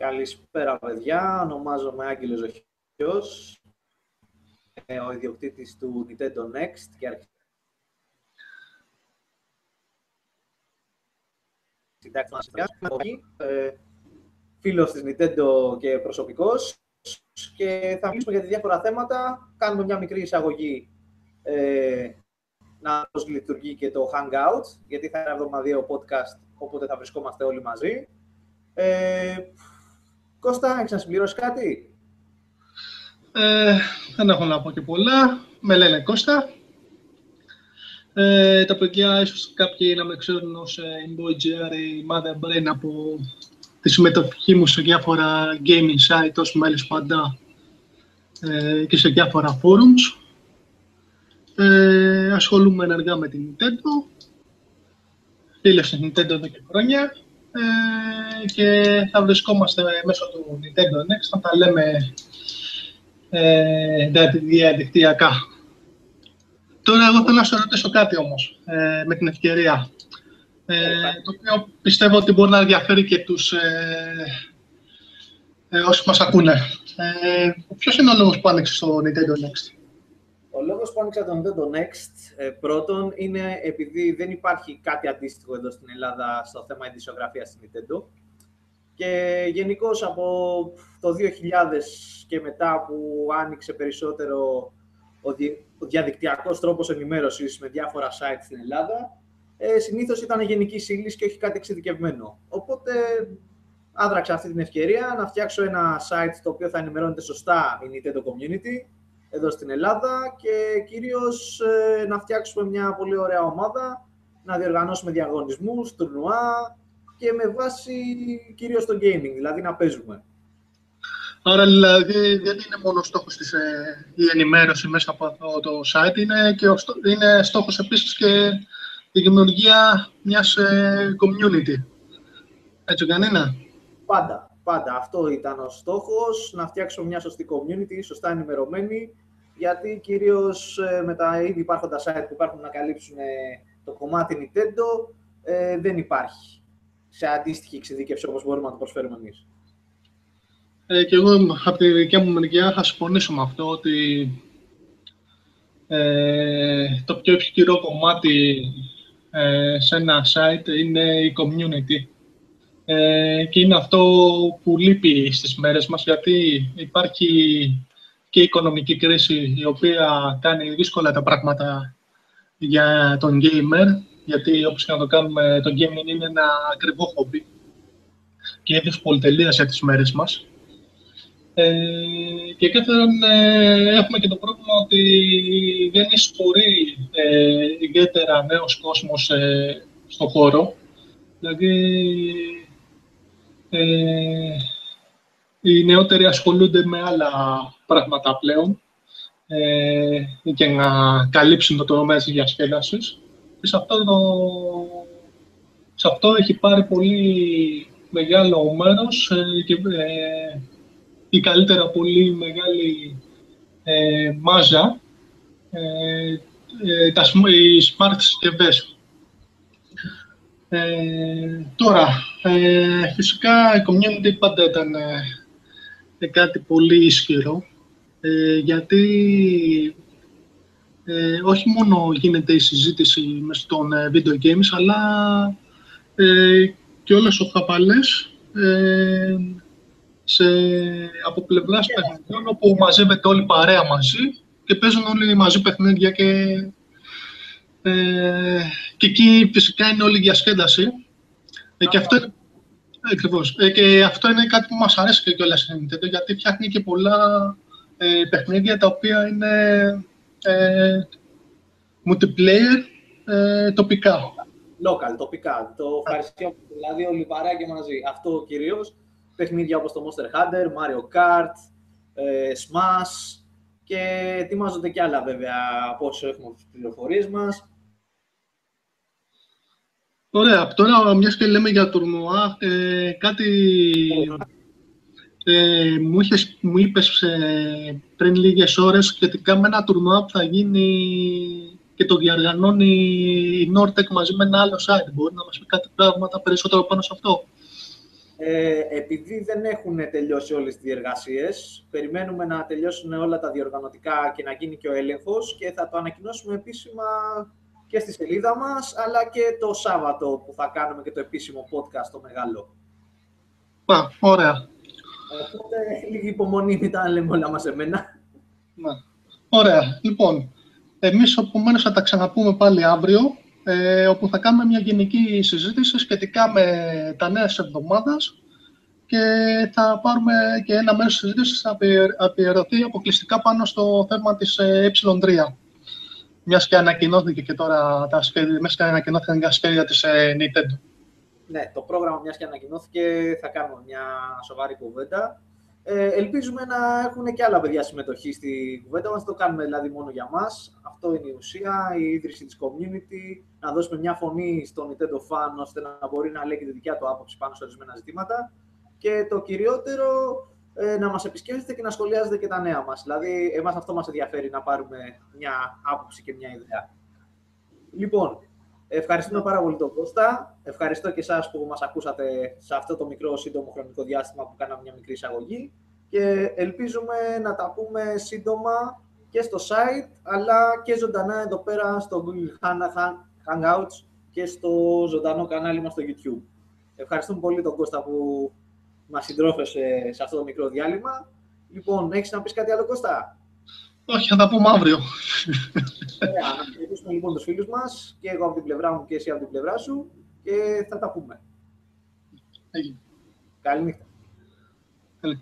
Καλησπέρα, παιδιά. Ονομάζομαι Άγγελος Ζοχιός, ε, ο ιδιοκτήτης του Nintendo Next και ε, φίλος της Nintendo και προσωπικός και θα μιλήσουμε για διάφορα θέματα. Κάνουμε μια μικρή εισαγωγή ε, να πώς λειτουργεί και το Hangout, γιατί θα είναι εβδομαδιαίο podcast, οπότε θα βρισκόμαστε όλοι μαζί. Ε, Κώστα, έχεις να συμπληρώσεις κάτι; Ε, δεν έχω να πω και πολλά. Με λένε Κώστα. Ε, τα παιδιά, ίσως κάποιοι να με ξέρουν ως ε, InBoy ή Mother Brain από τη συμμετοχή μου σε διάφορα gaming site ως μέλης παντά ε, και σε διάφορα forums. Ε, ασχολούμαι ενεργά με την Nintendo. Φίλες στην Nintendo εδώ και χρόνια. Ε, και θα βρισκόμαστε μέσω του Nintendo Next, θα τα λέμε ε, διαδικτυακά. Τώρα, εγώ θέλω να σου ρωτήσω κάτι όμως, ε, με την ευκαιρία, ε, το οποίο πιστεύω ότι μπορεί να ενδιαφέρει και τους ε, ε, όσοι μας ακούνε. Ε, ποιος είναι ο λόγος που άνοιξε στο Nintendo Next? Ο λόγος που άνοιξα το Nintendo Next ε, πρώτον είναι επειδή δεν υπάρχει κάτι αντίστοιχο εδώ στην Ελλάδα στο θέμα ειδησιογραφίας στην Nintendo. Και γενικώς από το 2000 και μετά που άνοιξε περισσότερο ο, δι, ο διαδικτυακός τρόπος ενημέρωσης με διάφορα site στην Ελλάδα, ε, συνήθως ήταν γενική ύλη και όχι κάτι εξειδικευμένο. Οπότε άδραξα αυτή την ευκαιρία να φτιάξω ένα site το οποίο θα ενημερώνεται σωστά η Nintendo Community εδώ στην Ελλάδα και κυρίως ε, να φτιάξουμε μια πολύ ωραία ομάδα, να διοργανώσουμε διαγωνισμούς, τουρνουά και με βάση κυρίως το gaming, δηλαδή να παίζουμε. Άρα δηλαδή δεν είναι μόνο στόχος της ε, η ενημέρωση μέσα από αυτό το site, είναι, και ο, είναι στόχος επίσης και η δημιουργία μιας ε, community. Έτσι δεν είναι; Πάντα. Πάντα αυτό ήταν ο στόχος, να φτιάξουμε μια σωστή community, σωστά ενημερωμένη, γιατί κυρίως ε, με τα ήδη υπάρχοντα site που υπάρχουν να καλύψουν ε, το κομμάτι Nintendo, ε, δεν υπάρχει σε αντίστοιχη εξειδίκευση όπως μπορούμε να το προσφέρουμε εμείς. Ε, και εγώ από τη δικιά μου μεριά θα συμφωνήσω με αυτό ότι ε, το πιο ευκαιρό κομμάτι σε ένα site είναι η community. Ε, και είναι αυτό που λείπει στις μέρες μας, γιατί υπάρχει και η οικονομική κρίση, η οποία κάνει δύσκολα τα πράγματα για τον gamer, γιατί όπως και να το κάνουμε, το gaming είναι ένα ακριβό χόμπι και είδους πολυτελείας για τις μέρες μας. Ε, και δεύτερον, ε, έχουμε και το πρόβλημα ότι δεν εισπορεί ε, ιδιαίτερα νέος κόσμος ε, στον χώρο. Δηλαδή, ε, οι νεότεροι ασχολούνται με άλλα πράγματα πλέον ε, και να καλύψουν το τομέα της διασκέδασης. Και σε αυτό, το, σε αυτό έχει πάρει πολύ μεγάλο μέρος ε, και ε, ή καλύτερα πολύ μεγάλη ε, μάζα ε, ε, τα, οι smart συσκευές. Ε, τώρα, ε, φυσικά η community πάντα ήταν ε, κάτι πολύ ισχυρό, ε, γιατί ε, όχι μόνο γίνεται η συζήτηση μες στον video games, αλλά και όλες ο χαπαλές σε, από πλευράς παιχνιδιών, όπου μαζεύεται όλη παρέα μαζί και παίζουν όλοι μαζί παιχνίδια και ε, και εκεί φυσικά είναι όλη η διασκέδαση. Ε, και, αυτό, ακριβώς, ε, και αυτό είναι κάτι που μας αρέσει και κιόλας στην Nintendo, γιατί φτιάχνει και πολλά ε, παιχνίδια τα οποία είναι ε, multiplayer ε, τοπικά. Local, τοπικά. Το ευχαριστώ, δηλαδή όλοι παρέα και μαζί. Αυτό κυρίως, παιχνίδια όπως το Monster Hunter, Mario Kart, ε, Smash και ετοιμάζονται κι άλλα βέβαια από όσο έχουμε τις πληροφορίες μας. Ωραία. Τώρα, μιας και λέμε για τουρνουά, ε, κάτι ε, μου, είχες, μου είπες ε, πριν λίγες ώρες σχετικά με ένα τουρνουά που θα γίνει και το διαργανώνει η Nortec μαζί με ένα άλλο site. Μπορεί να μας πει κάτι πράγματα περισσότερο πάνω σε αυτό; Ε, επειδή δεν έχουν τελειώσει όλες τις διεργασίες, περιμένουμε να τελειώσουν όλα τα διοργανωτικά και να γίνει και ο έλεγχος και θα το ανακοινώσουμε επίσημα και στη σελίδα μας, αλλά και το Σάββατο που θα κάνουμε και το επίσημο podcast το μεγάλο. Α, ωραία. Οπότε λίγη υπομονή, μετά λέμε όλα μας εμένα. Ναι. Ωραία. Λοιπόν, εμείς επομένω θα τα ξαναπούμε πάλι αύριο, ε, όπου θα κάνουμε μια γενική συζήτηση σχετικά με τα νέα της εβδομάδας και θα πάρουμε και ένα μέρος της συζήτησης θα αφιερωθεί αποκλειστικά πάνω στο θέμα της ε3. Μιας και ανακοινώθηκε και τώρα τα σχέδια, μέσα και ανακοινώθηκαν τα σχέδια της ε, Nintendo. Ναι, το πρόγραμμα μιας και ανακοινώθηκε θα κάνουμε μια σοβαρή κουβέντα. Ε, ελπίζουμε να έχουν και άλλα παιδιά συμμετοχή στη κουβέντα μας. Το κάνουμε δηλαδή μόνο για μας. Αυτό είναι η ουσία, η ίδρυση της community, να δώσουμε μια φωνή στον Nintendo fan ώστε να μπορεί να λέει και τη δικιά του άποψη πάνω σε ορισμένα ζητήματα. Και το κυριότερο, ε, να μας επισκέφτεται και να σχολιάζετε και τα νέα μας. Δηλαδή, εμάς αυτό μας ενδιαφέρει να πάρουμε μια άποψη και μια ιδέα. Λοιπόν, ευχαριστούμε πάρα πολύ τον Κώστα. Ευχαριστώ και εσάς που μας ακούσατε σε αυτό το μικρό σύντομο χρονικό διάστημα που κάναμε μια μικρή εισαγωγή. Και ελπίζουμε να τα πούμε σύντομα και στο site, αλλά και ζωντανά εδώ πέρα στο Google Hangouts και στο ζωντανό κανάλι μας στο YouTube. Ευχαριστούμε πολύ τον Κώστα που μας συντρόφεσε σε αυτό το μικρό διάλειμμα. Λοιπόν, έχεις να πεις κάτι άλλο, Κώστα; Όχι, θα τα πούμε αύριο. Ωραία, να ευχαριστήσουμε λοιπόν τους φίλους μας, και εγώ από την πλευρά μου και εσύ από την πλευρά σου, και θα τα πούμε. Έγινε. Καλή νύχτα. Καλή.